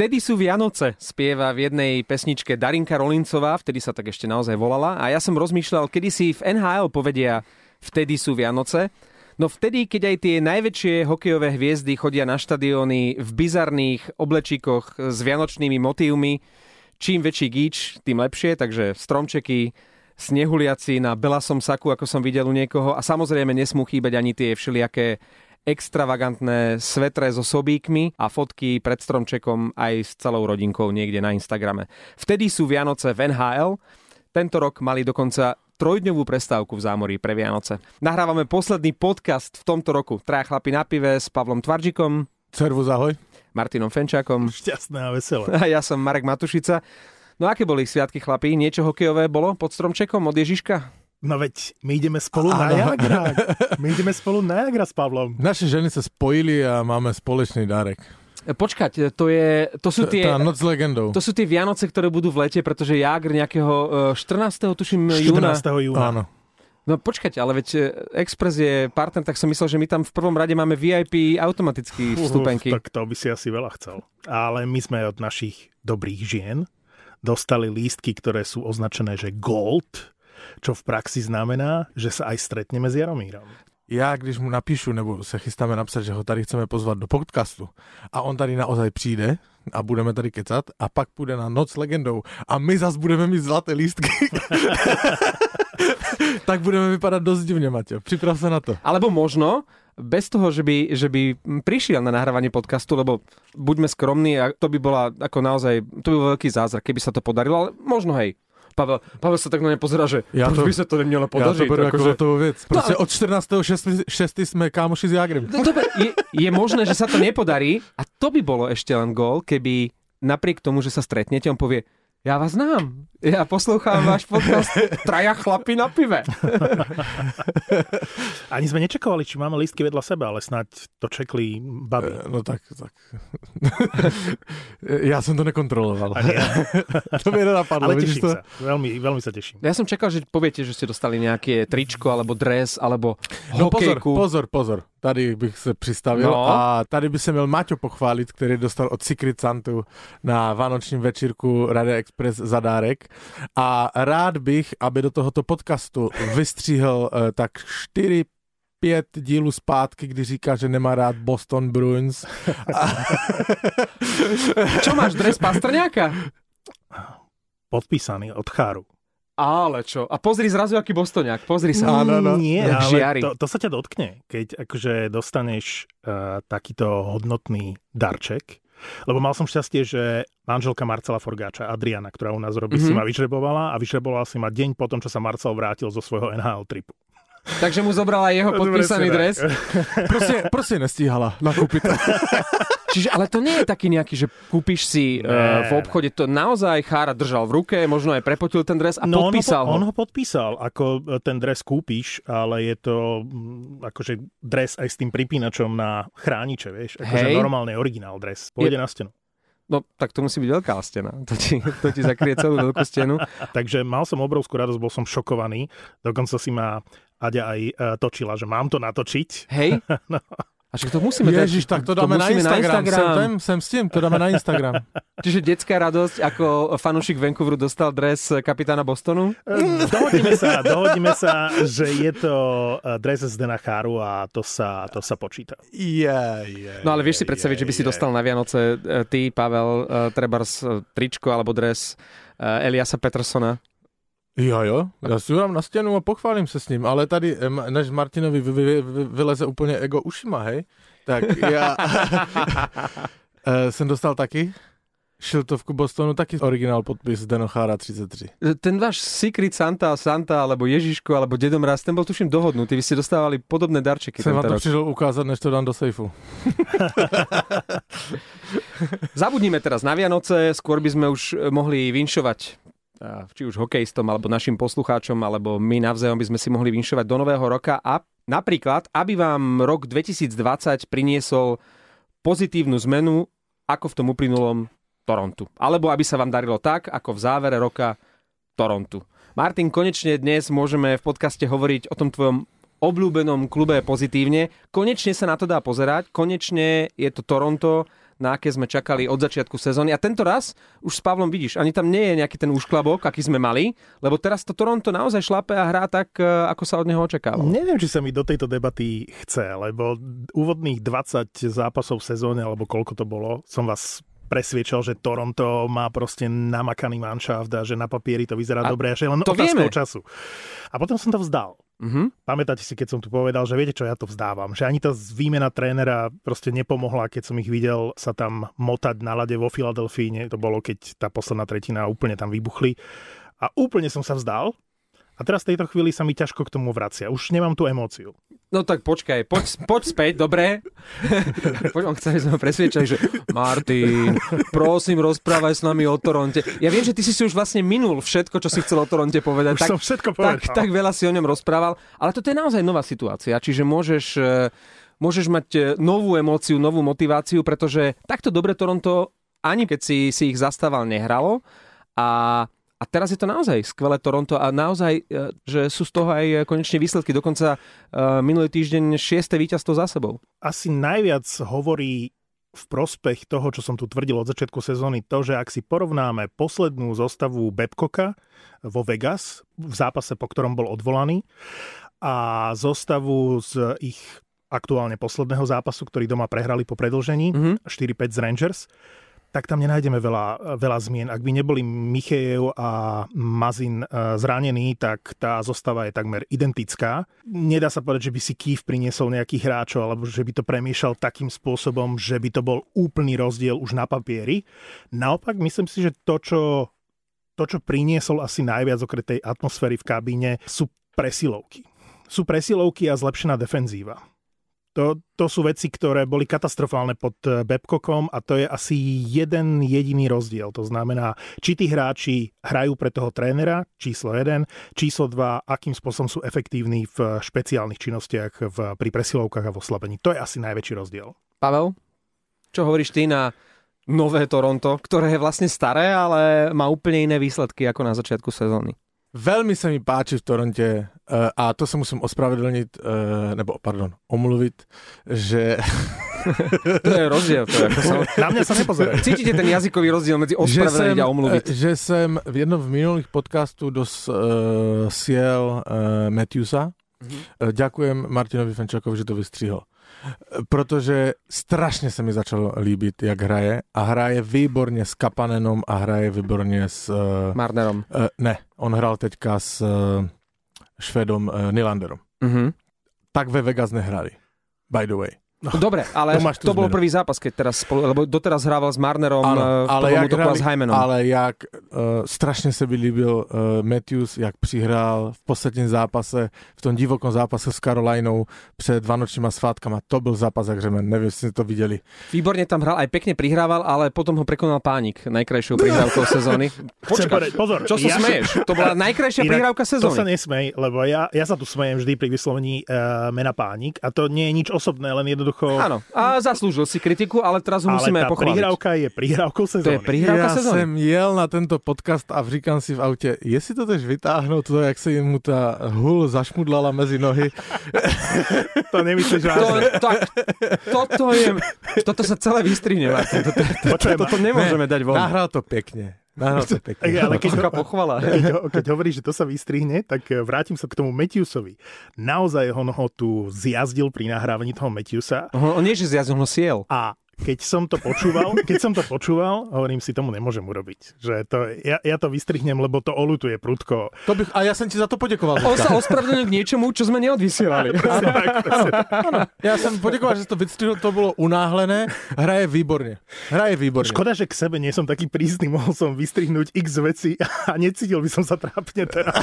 Vtedy sú Vianoce, spieva v jednej pesničke Darinka Rolincová, vtedy sa tak ešte naozaj volala. A ja som rozmýšľal, kedy si v NHL povedia Vtedy sú Vianoce. No vtedy, keď aj tie najväčšie hokejové hviezdy chodia na štadióny v bizarných oblečíkoch s vianočnými motívmi, čím väčší gíč, tým lepšie, takže stromčeky, snehuliaci na belasom saku, ako som videl u niekoho a samozrejme nesmú chýbať ani tie všelijaké extravagantné svetre so sobíkmi a fotky pred stromčekom aj s celou rodinkou niekde na Instagrame. Vtedy sú Vianoce v NHL. Tento rok mali dokonca trojdňovú prestávku v zámorí pre Vianoce. Nahrávame posledný podcast v tomto roku. Traja chlapi na pive s Pavlom Tvaržikom. Servus, ahoj. Martinom Fenčákom. Šťastné a veselé. A ja som Marek Matušica. No aké boli sviatky chlapí? Niečo hokejové bolo pod stromčekom od Ježiška? No veď, my ideme spolu na Jagra. My ideme spolu na Jagra s Pavlom. Naše ženy sa spojili a máme spoločný dárek. Počkať, to, je, to sú tie... Tá noc s legendou. To sú tie Vianoce, ktoré budú v lete, pretože Jagr nejakého 14. tuším 14. júna. júna. Áno. No počkať, ale veď e, Express je partner, tak som myslel, že my tam v prvom rade máme VIP automaticky vstupenky. Uf, tak to by si asi veľa chcel. Ale my sme od našich dobrých žien dostali lístky, ktoré sú označené, že gold, čo v praxi znamená, že sa aj stretneme s Jaromírom. Já, když mu napíšu, nebo se chystáme napsat, že ho tady chceme pozvat do podcastu a on tady naozaj přijde a budeme tady kecat a pak půjde na noc legendou a my zas budeme mít zlaté lístky. tak budeme vypadat dost divně, Maťo. Připrav se na to. Alebo možno bez toho, že by, že by prišiel na nahrávanie podcastu, lebo buďme skromní a to by bola ako naozaj, to by bol veľký zázrak, keby sa to podarilo, ale možno hej. Pavel, Pavel sa tak na ne pozera, že Ja to- by sa to nemělo to podařit. beru jako akože- hotovou věc. Prostě ale- od 14.6. jsme kámoši s Jágrem. No dobre, je, je možné, že sa to nepodarí a to by bolo ešte len gól, keby napriek tomu, že sa stretnete, on povie, ja vás znám, ja poslouchám váš podcast Traja chlapi na pive. Ani sme nečakovali, či máme lístky vedľa seba, ale snáď to čekli baby. Eh, No tak, tak. Já jsem to nekontroloval. Ja. to mi nenapadlo, Ale teším to? sa. Veľmi, veľmi sa teším. Ja som čakal, že poviete, že ste dostali nejaké tričko, alebo dres, alebo No pozor, pozor, pozor. Tady bych se přistavil No. a tady by se měl Maťo pochválit, který dostal od Secret Santu na vánočním večírku Radio Express zadárek. A rád bych, aby do tohoto podcastu vystříhl eh, tak 4 pět dílů zpátky, kdy říká, že nemá rád Boston Bruins. Čo máš, dres Pastrňáka? Podpísaný od Cháru. Ale čo? A pozri zrazu, aký bostoniak. Pozri sa. Áno, no. Nie, ale žiari. to, to sa ťa dotkne, keď akože dostaneš uh, takýto hodnotný darček. Lebo mal som šťastie, že manželka Marcela Forgáča, Adriana, ktorá u nás robí, Mhm. mm-hmm. si ma vyžrebovala a vyžrebovala si ma deň potom, čo sa Marcel vrátil zo svojho NHL tripu. Takže mu zobrala jeho podpísaný dres. Prostě, prostě nestíhala nakúpiť. Čiže, ale to nie je taký nejaký, že kúpiš si uh, v obchode, to naozaj Chára držal v ruke, možno aj prepotil ten dres a No, podpísal on ho, ho. on ho podpísal, ako e, ten dres kúpiš, ale je to mm, akože dres aj s tým pripínačom na chrániče, vieš? Akože Hej. normálny originál dres. Pôjde na stenu. No, tak to musí byť veľká stena. To ti, to ti zakrie celú veľkú stenu. Takže mal som obrovskú radosť, bol som šokovaný. Dokonca si ma Aďa aj e, točila, že mám to natočiť. Hej? A však to musíme Ježiš, tak to dáme na musíme Instagram. Sem, sem, sem s tím, to dáme na Instagram. Čiže detská radosť, ako fanúšik Vancouveru dostal dres kapitána Bostonu? Dohodíme sa, dohodíme sa, že je to e, dres z Dena Cháru a to sa, to sa počíta. Je, je. No ale vieš si predstaviť, že by si dostal na Vianoce e, ty, Pavel, e, trebárs tričko alebo dres Eliasa Petersona. Jo, jo, já si dám na stěnu a pochválím se s ním, ale tady, než Martinovi vy, vy, vy, vyleze úplně ego ušima, hej, tak já eh, jsem dostal taky šiltovku Bostonu, taky originál podpis Denochára 33. E, Ten váš Secret Santa, Santa, alebo Ježiško, alebo Dedom Raz, ten bol tuším dohodnutý. Vy ste dostávali podobné darčeky Jsem vám to přišel ukázat, než to dám do sejfu. Zabudnime teraz na Vianoce, skôr by sme už mohli vinšovať či už hokejistom, alebo našim poslucháčom, alebo my navzájom by sme si mohli vinšovať do nového roka a napríklad, aby vám rok 2020 priniesol pozitívnu zmenu, ako v tom uplynulom Torontu. Alebo aby sa vám darilo tak, ako v závere roka Torontu. Martin, konečne dnes môžeme v podcaste hovoriť o tom tvojom obľúbenom klube pozitívne. Konečne sa na to dá pozerať, konečne je to Toronto na aké sme čakali od začiatku sezóny. A tento raz už s Pavlom vidíš, ani tam nie je nejaký ten úšklabok, aký sme mali, lebo teraz to Toronto naozaj šlape a hrá tak, e, ako sa od neho očakávalo. Neviem, či sa mi do tejto debaty chce, lebo úvodných 20 zápasov v sezóne, alebo koľko to bolo, som vás presviečal, že Toronto má proste namakaný manšaft a že na papieri to vyzerá a dobre a že len to otázkou vieme. času. A potom som to vzdal. Uh-huh. Pamätáte si, keď som tu povedal, že viete čo, ja to vzdávam. Že ani tá výmena trénera proste nepomohla, keď som ich videl sa tam motať na lade vo Filadelfii. To bolo, keď tá posledná tretina úplne tam vybuchli. A úplne som sa vzdal. A teraz v tejto chvíli sa mi ťažko k tomu vracia. Už nemám tú emóciu. No tak počkaj, poď, poď späť, dobre? poď, on chce, aby sme ho presviečali, že Martin, prosím, rozprávaj s nami o Toronte. Ja viem, že ty si si už vlastne minul všetko, čo si chcel o Toronte povedať. Už tak, som všetko povedal. Tak, tak veľa si o ňom rozprával, ale toto je naozaj nová situácia, čiže môžeš eh, môžeš mať eh, novú emóciu, novú motiváciu, pretože takto dobre Toronto, ani keď si, si ich zastával, nehralo. A a teraz je to naozaj skvelé Toronto a naozaj, e, že sú z toho aj konečne výsledky. Dokonca e, minulý týždeň šiesté víťazstvo za sebou. Asi najviac hovorí v prospech toho, čo som tu tvrdil od začiatku sezóny, to, že ak si porovnáme poslednú zostavu Babcocka vo Vegas v zápase, po ktorom bol odvolaný a zostavu z ich aktuálne posledného zápasu, ktorý doma prehrali po predlžení, mm-hmm. 4-5 z Rangers, tak tam nenájdeme veľa, veľa zmien. Ak by neboli Michejev a Mazin e, zranení, tak tá zostava je takmer identická. Nedá sa povedať, že by si Kýv priniesol nejakých hráčov, alebo že by to premiešal takým spôsobom, že by to bol úplný rozdiel už na papieri. Naopak, myslím si, že to, čo, to, čo priniesol asi najviac okrem tej atmosféry v kabíne, sú presilovky. Sú presilovky a zlepšená defenzíva to, to sú veci, ktoré boli katastrofálne pod eh, Babcockom a to je asi jeden jediný rozdiel. To znamená, či tí hráči hrajú pre toho trénera, číslo 1, číslo 2, akým spôsobom sú efektívni v špeciálnych činnostiach v, pri presilovkách a v oslabení. To je asi najväčší rozdiel. Pavel, čo hovoríš ty na nové Toronto, ktoré je vlastne staré, ale má úplne iné výsledky ako na začiatku sezóny? Veľmi sa mi páči v Toronte uh, a to sa musím ospravedlniť, uh, nebo pardon, omluvit, že... to je rozdiel. To je ako sa... Na mňa sa nepozeraj. Cítite ten jazykový rozdiel medzi ospravedlniť a omluviť? Uh, že jsem v jednom v minulých podcastu dos uh, siel uh, Matthewsa. Uh, ďakujem Martinovi Fenčakovi, že to vystřihl protože strašně se mi začalo líbit, jak hraje a hraje výborně s Kapanenom a hraje výborně s... Uh, Marnerom. Uh, ne, on hrál teďka s uh, Švedom uh, Nylanderom. Uh-huh. Tak ve Vegas nehrali, by the way. No, Dobre, ale to, to bol prvý zápas, keď teraz spolu, lebo doteraz hrával s Marnerom ano, v ale jak hrali, s Hymanom. Ale jak uh, strašne sa by líbil uh, Matthews, jak přihrál v posledním zápase, v tom divokom zápase s Carolinou před Vanočnýma svátkama. To byl zápas jak řemen, neviem, ste to videli. Výborne tam hral, aj pekne prihrával, ale potom ho prekonal Pánik, najkrajšou prihrávkou sezóny. Počkaj, pozor. Čo sa ja smeješ? To bola najkrajšia prihrávka sezóny. To sa nesmej, lebo ja, ja sa tu smejem vždy pri vyslovení uh, mena Pánik a to nie je nič osobné, len jednoducho jednoducho... Áno, a zaslúžil si kritiku, ale teraz ho musíme ale pochváliť. prihrávka je prihrávkou sezóny. To je prihrávka ja sezóny. jsem jel na tento podcast a říkám si v autě, jestli to tež vytáhnout, to, jak se mu ta hul zašmudlala mezi nohy. to nemyslíš vážne. To, tak, toto je... Toto sa celé vystrihne, Martin. Toto, toto, toto nemôžeme ne, dať von. Nahral to pekne. Nahral to pekne. Ale keď, ho, pochvala. Keď, ho, keď hovoríš, že to sa vystrihne, tak eh, vrátim sa k tomu Matthewsovi. Naozaj on ho tu zjazdil pri nahrávaní toho Matthewsa. On nie, že zjazdil, ho siel. A keď som to počúval, keď som to počúval, hovorím si, tomu nemôžem urobiť. Že to, ja, ja to vystrihnem, lebo to olutuje prudko. To bych, a ja som ti za to poďakoval. On sa ospravedlnil k niečomu, čo sme neodvysielali. Ja som poďakoval, že to vystrihol, to bolo unáhlené. Hraje výborne. Hraje výborne. Škoda, že k sebe nie som taký prísny, mohol som vystrihnúť x veci a necítil by som sa trápne teraz.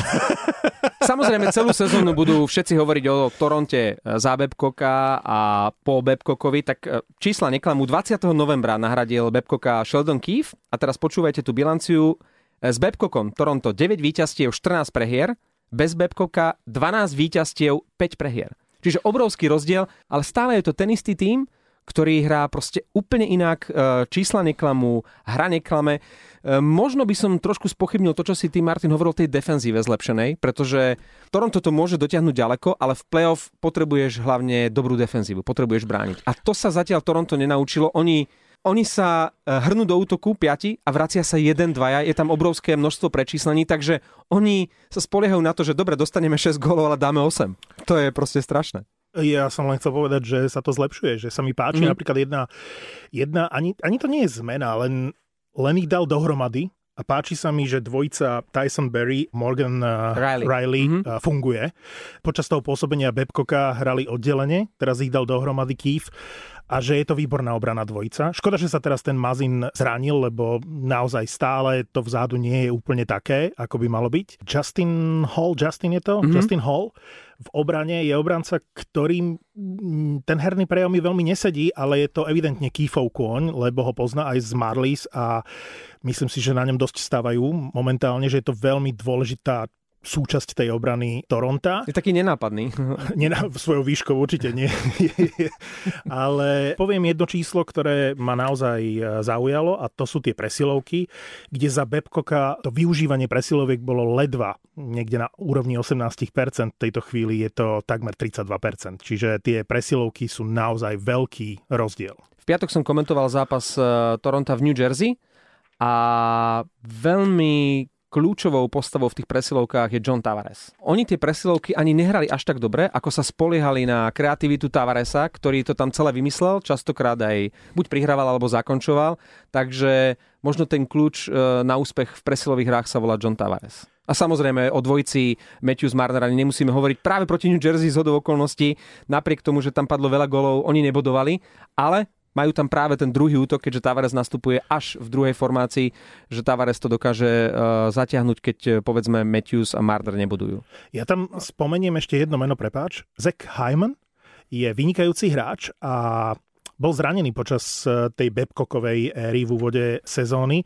Samozrejme, celú sezónu budú všetci hovoriť o Toronte za Babcocka a po Babcockovi, tak e, čísla neklamú 20. novembra nahradil Babcocka Sheldon Keefe a teraz počúvajte tú bilanciu. S Babcockom Toronto 9 víťazstiev, 14 prehier, bez Babcocka 12 víťazstiev, 5 prehier. Čiže obrovský rozdiel, ale stále je to ten istý tým, ktorý hrá proste úplne inak, e, čísla neklamú, hra neklame. E, možno by som trošku spochybnil to, čo si ty, Martin, hovoril o tej defenzíve zlepšenej, pretože Toronto to môže dotiahnuť ďaleko, ale v playoff potrebuješ hlavne dobrú defenzívu, potrebuješ brániť. A to sa zatiaľ Toronto nenaučilo. Oni Oni sa e, hrnú do útoku 5 a vracia sa 1, 2, je tam obrovské množstvo prečíslení, takže oni sa spoliehajú na to, že dobre, dostaneme 6 gólov, ale dáme 8. To je proste strašné. Ja som len chcel povedať, že sa to zlepšuje, že sa mi páči mm. napríklad jedna, jedna ani, ani to nie je zmena, len, len ich dal dohromady a páči sa mi, že dvojica Tyson Berry, Morgan uh, Riley, Riley mm-hmm. funguje. Počas toho pôsobenia Babcocka hrali oddelenie, teraz ich dal dohromady Keith a že je to výborná obrana dvojica. Škoda, že sa teraz ten Mazin zranil, lebo naozaj stále to vzadu nie je úplne také, ako by malo byť. Justin Hall, Justin je to? Mm-hmm. Justin Hall v obrane je obranca, ktorým ten herný prejav mi veľmi nesedí, ale je to evidentne Kýfov kôň, lebo ho pozná aj z Marlies a myslím si, že na ňom dosť stávajú momentálne, že je to veľmi dôležitá súčasť tej obrany Toronta. Je taký nenápadný. Nená, svojou výškou určite nie. Ale poviem jedno číslo, ktoré ma naozaj e, zaujalo a to sú tie presilovky, kde za Babcocka to využívanie presiloviek bolo ledva niekde na úrovni 18%. V tejto chvíli je to takmer 32%. Čiže tie presilovky sú naozaj veľký rozdiel. V piatok som komentoval zápas e, Toronta v New Jersey a veľmi kľúčovou postavou v tých presilovkách je John Tavares. Oni tie presilovky ani nehrali až tak dobre, ako sa spoliehali na kreativitu Tavaresa, ktorý to tam celé vymyslel, častokrát aj buď prihrával alebo zakončoval, takže možno ten kľúč e, na úspech v presilových hrách sa volá John Tavares. A samozrejme o dvojici Matthews Marner ani nemusíme hovoriť práve proti New Jersey z okolností. Napriek tomu, že tam padlo veľa golov, oni nebodovali, ale majú tam práve ten druhý útok, keďže Tavares nastupuje až v druhej formácii, že Tavares to dokáže uh, zatiahnuť, keď uh, povedzme Matthews a Marder nebudujú. Ja tam spomeniem ešte jedno meno, prepáč. Zach Hyman je vynikajúci hráč a bol zranený počas uh, tej Babcockovej éry v úvode sezóny.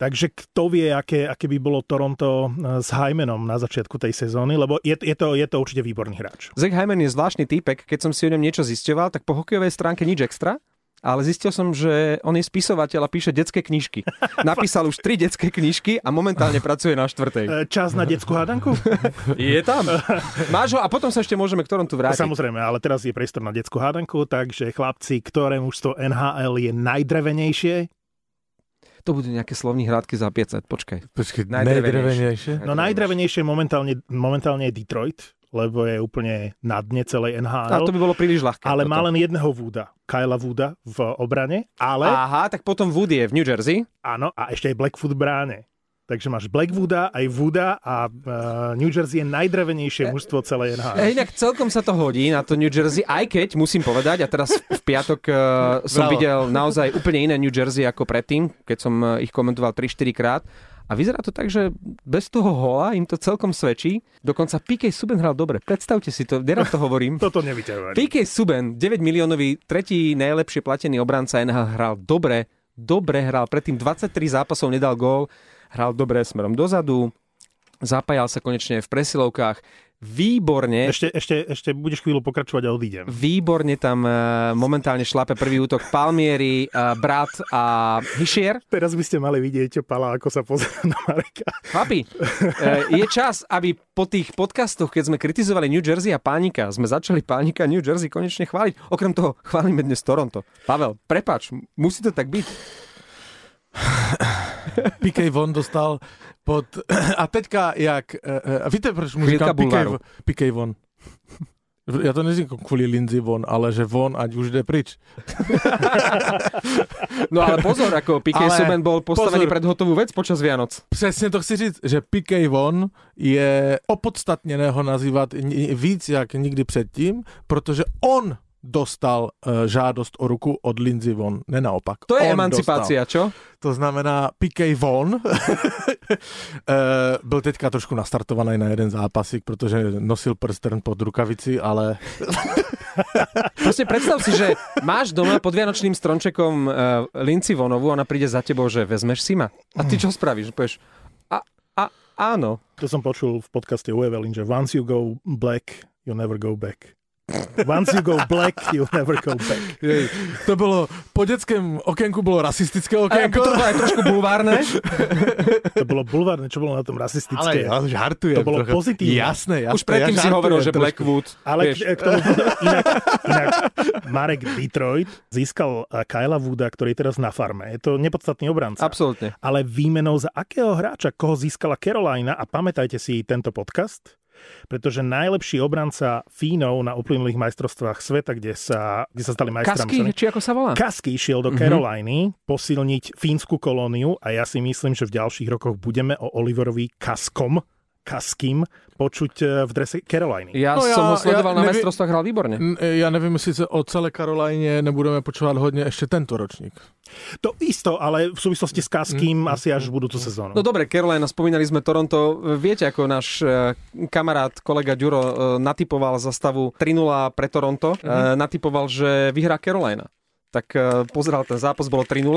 Takže kto vie, aké, aké by bolo Toronto s Hymanom na začiatku tej sezóny, lebo je, je, to, je to určite výborný hráč. Zach Hyman je zvláštny týpek, keď som si o ňom niečo zisťoval, tak po hokejovej stránke nič extra, ale zistil som, že on je spisovateľ a píše detské knižky. Napísal už tri detské knižky a momentálne pracuje na štvrtej. E, čas na detskú hádanku? Je tam. Máš ho a potom sa ešte môžeme k tu vrátiť. Samozrejme, ale teraz je priestor na detskú hádanku, takže chlapci, ktoré mužstvo NHL je najdrevenejšie? To budú nejaké slovní hrádky za 500, počkaj. Počkaj, najdrevenejšie? No najdrevenejšie momentálne, momentálne je Detroit, lebo je úplne na dne celej NHL. A to by bolo príliš ľahké. Ale toto. má len jedného Wooda, Kyla Wooda v obrane. Ale... Aha, tak potom Wood je v New Jersey. Áno, a ešte aj Blackfoot bráne. Takže máš Blackwooda, aj Wooda a uh, New Jersey je najdrevenejšie mužstvo celej NHL. E, inak celkom sa to hodí na to New Jersey, aj keď musím povedať, a teraz v piatok uh, som Bravo. videl naozaj úplne iné New Jersey ako predtým, keď som ich komentoval 3-4 krát. A vyzerá to tak, že bez toho hola im to celkom svedčí. Dokonca PK Suben hral dobre. Predstavte si to, nerad to hovorím. Toto nevyťahovali. PK Suben, 9 miliónový, tretí najlepšie platený obranca NHL, hral dobre. Dobre hral. Predtým 23 zápasov nedal gól. Hral dobre smerom dozadu. Zapájal sa konečne v presilovkách výborne... Ešte, ešte, ešte budeš chvíľu pokračovať a odídem. Výborne tam uh, momentálne šlape prvý útok Palmieri, uh, Brat a Hyšier. Teraz by ste mali vidieť Pala, ako sa pozera na Mareka. Chlapi, uh, je čas, aby po tých podcastoch, keď sme kritizovali New Jersey a Pánika, sme začali Pánika New Jersey konečne chváliť. Okrem toho, chválime dnes Toronto. Pavel, prepač, musí to tak byť. PK Von dostal pod... A teďka jak... A víte, proč mu říkám PK, PK Von? Ja to neříkám kvôli Lindsay Von, ale že Von, ať už jde pryč. no ale pozor, ako PK ale Subban bol postavený pozor. pred hotovú vec počas Vianoc. Přesně to chci říct, že PK Von je opodstatněné ho nazývat víc jak nikdy předtím, protože on dostal uh, žádost o ruku od Lindsay Von, ne naopak. To je On emancipácia, dostal. čo? To znamená PK Von uh, byl teďka trošku nastartovaný na jeden zápasík, protože nosil prsten pod rukavici, ale... Proste predstav si, že máš doma pod Vianočným stromčekom uh, Lindsay Vonovu, ona príde za tebou, že vezmeš si ma. A ty čo spravíš? Povieš, a, a, áno. To som počul v podcaste u Evelyn, že once you go black, you never go back. Once you go black, you never go back. Jej, to bolo, po detském okienku bolo rasistické okienko. To bolo aj trošku bulvárne. To bolo bulvárne, čo bolo na tom rasistické. Ale ja žartujem. To bolo trochu. pozitívne. Jasné, jasné. Už predtým ja si hovoril, že žartujem Blackwood. Ale vieš. k, tomu, inak, inak Marek Detroit získal Kyla Wooda, ktorý je teraz na farme. Je to nepodstatný obranca. Absolútne. Ale výmenou za akého hráča, koho získala Carolina, a pamätajte si tento podcast, pretože najlepší obranca Fínov na uplynulých majstrovstvách sveta, kde sa, kde sa stali majstrami. Kasky, či ako sa volá? Kasky išiel do Mhm. Caroliny posilniť fínsku kolóniu a ja si myslím, že v ďalších rokoch budeme o Oliverovi Kaskom, Kaským, počuť eh, v drese Caroliny. Ja No ja- som ho sledoval ja na nevie- majstrovstvách, hral výborne. N- Ja nevím, jestli o celé Karolajně nebudeme počúvať hodně ještě tento ročník. To isto, ale v súvislosti s Kaským asi až v budúcu sezónu. No dobre, Carolina, spomínali sme Toronto. Viete, ako náš e, kamarát, kolega Ďuro, e, natypoval za stavu 3-0 pre Toronto. E, natypoval, že vyhrá Carolina. Tak e, pozeral ten zápas, bolo 3-0.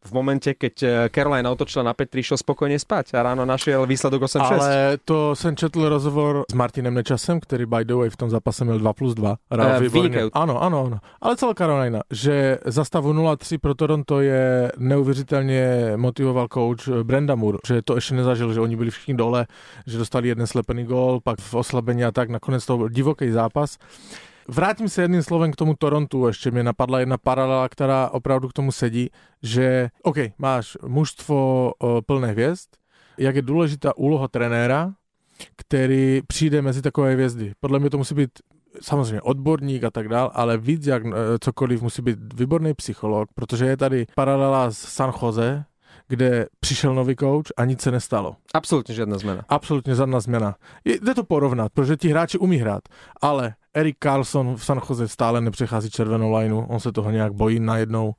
V momente, keď e, Carolina otočila na 5 šiel spokojne spať a ráno našiel výsledok 8-6. Ale to jsem četl rozhovor s Martinem Nečasem, který by the way v tom zápase měl 2 plus 2. Hrál vynikajúci. Ano, ano, ano. Ale celá Carolina, že za stavu 0-3 pro Toronto je neuvěřitelně motivoval coach Brenda Moore, že to ještě nezažil, že oni byli všichni dole, že dostali jeden slepený gól, pak v oslabení a tak, nakonec to byl divoký zápas. Vrátím se jedným slovem k tomu Torontu, ještě mě napadla jedna paralela, která opravdu k tomu sedí, že OK, máš mužstvo o, plné hvězd, jak je důležitá úloha trenéra, který přijde mezi takové hvězdy. Podle mě to musí být samozřejmě odborník a tak dál, ale víc jak eh, cokoliv musí být výborný psycholog, protože je tady paralela s San Jose, kde přišel nový coach a nic se nestalo. Absolútne žiadna zmena. Absolutně žádná změna. Je, jde to porovnat, protože ti hráči umí hrát, ale Erik Carlson v San Jose stále nepřechází červenou lineu, on se toho nějak bojí najednou.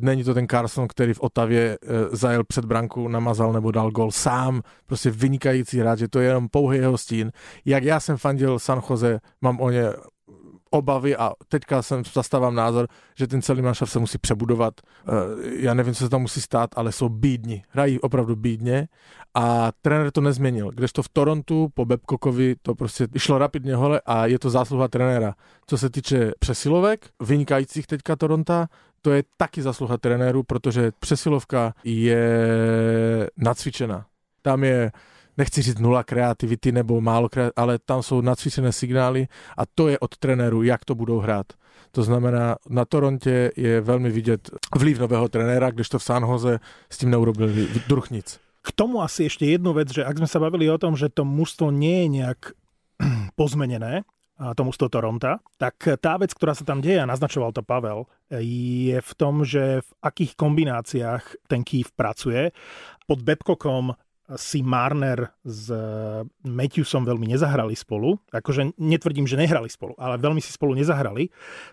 Není to ten Carlson, který v Otavě e, zajel před branku, namazal nebo dal gol sám, prostě vynikající hráč, je to jenom pouhý jeho stín. Jak já jsem fandil San Jose, mám o ně obavy a teďka jsem zastávám názor, že ten celý manšaft se musí přebudovat. Eh, Já nevím, co se tam musí stát, ale jsou bídni. Hrají opravdu bídně a trenér to nezměnil. Kdežto v Torontu po Babcockovi to prostě išlo rapidně hole a je to zásluha trenéra. Co se týče přesilovek, vynikajících teďka Toronta, to je taky zasluha trenéru, protože přesilovka je nacvičená. Tam je nechci říct nula kreativity nebo málo kreativity, ale tam jsou nacvičené signály a to je od trenéru, jak to budou hrát. To znamená, na Torontě je velmi vidět vliv nového trenéra, kdežto v San Jose s tím neurobil druh nic. K tomu asi ešte jednu vec, že ak sme sa bavili o tom, že to mužstvo nie je nejak pozmenené, a to mužstvo Toronta, tak tá vec, ktorá sa tam deje, a naznačoval to Pavel, je v tom, že v akých kombináciách ten Kýv pracuje. Pod Babcockom si Marner s Matthewsom veľmi nezahrali spolu. Akože netvrdím, že nehrali spolu, ale veľmi si spolu nezahrali.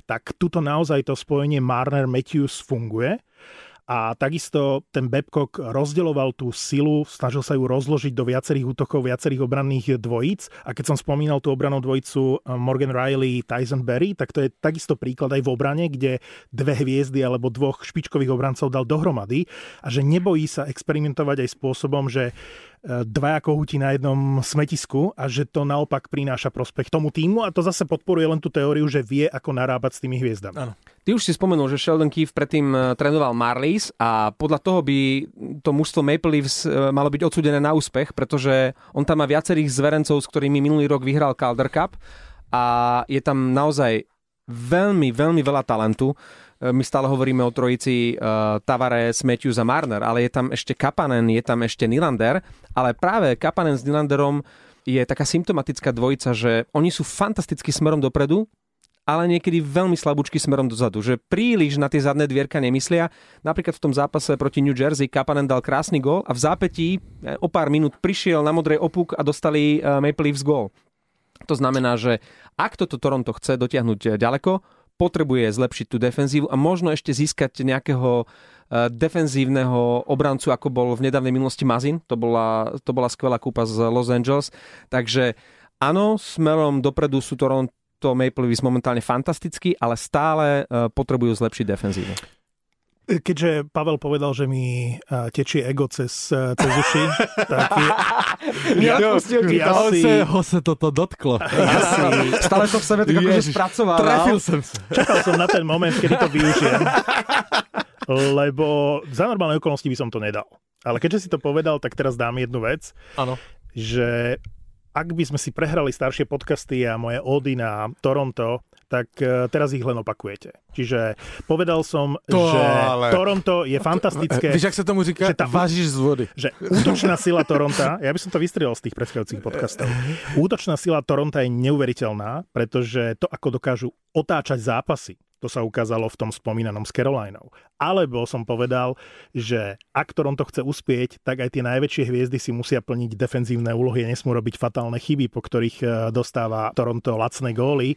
Tak tuto naozaj to spojenie Marner-Matthews funguje. A takisto ten Babcock rozdeľoval tú silu, snažil sa ju rozložiť do viacerých útokov, viacerých obranných dvojíc. A keď som spomínal tú obranú dvojicu eh, Morgan Riley, Tyson Berry, tak to je takisto príklad aj v obrane, kde dve hviezdy alebo dvoch špičkových obrancov dal dohromady a že nebojí sa experimentovať aj spôsobom, že dvaja kohúti na jednom smetisku a že to naopak prináša prospech tomu týmu a to zase podporuje len tú teóriu, že vie, ako narábať s tými hviezdami. Áno. Ty už si spomenul, že Sheldon Keefe predtým e, trénoval Marlies a podľa toho by to mužstvo Maple Leafs e, malo byť odsudené na úspech, pretože on tam má viacerých zverencov, s ktorými minulý rok vyhral Calder Cup a je tam naozaj veľmi, veľmi veľa talentu. E, My stále hovoríme o trojici uh, Tavares, Matthews a Marner, ale je tam ešte Kapanen, je tam ešte Nylander, ale práve Kapanen s Nylanderom je taká symptomatická dvojica, že oni sú fantasticky smerom dopredu, ale niekedy veľmi slabúčky smerom dozadu, že príliš na tie zadné dvierka nemyslia. Napríklad v tom zápase proti New Jersey Kapanen dal krásny gól a v zápetí eh, o pár minút prišiel na modrej opuk a dostali Maple Leafs gól. To znamená, že ak toto Toronto chce dotiahnuť eh, ďaleko, potrebuje zlepšiť tú defenzívu a možno ešte získať nejakého eh, defenzívneho obrancu, ako bol v nedávnej minulosti Mazin. To bola, to bola skvelá kúpa z Los Angeles. Takže áno, smerom dopredu sú Toronto to Maple Leafs momentálne fantastický, ale stále uh, potrebujú zlepšiť defenzívu. Keďže Pavel povedal, že mi tečie ego cez, cez uši, tak je, ja si- se, ho se toto dotklo. ja si, Stále to v sebe tak akože spracoval. Trefil som sa. čakal som na ten moment, kedy to využijem. Lebo za normálne okolnosti by som to nedal. Ale keďže si to povedal, tak teraz dám jednu vec, Áno. že ak by sme si prehrali staršie podcasty a moje ódy na Toronto, tak eh, teraz ich len opakujete. Čiže povedal som, To že ale- Toronto je fantastické. Víš, jak se tomu říká? že tá- Vážiš z vody. že útočná sila Toronta, ja by som to vystriel z tých predchádzajúcich podcastov, útočná sila Toronta je neuveriteľná, pretože to, ako dokážu otáčať zápasy, to sa ukázalo v tom spomínanom s Carolinou. Alebo som povedal, že ak Toronto chce uspieť, tak aj tie najväčšie hviezdy si musia plniť defenzívne úlohy a nesmú robiť fatálne chyby, po ktorých eh, dostáva Toronto lacné góly.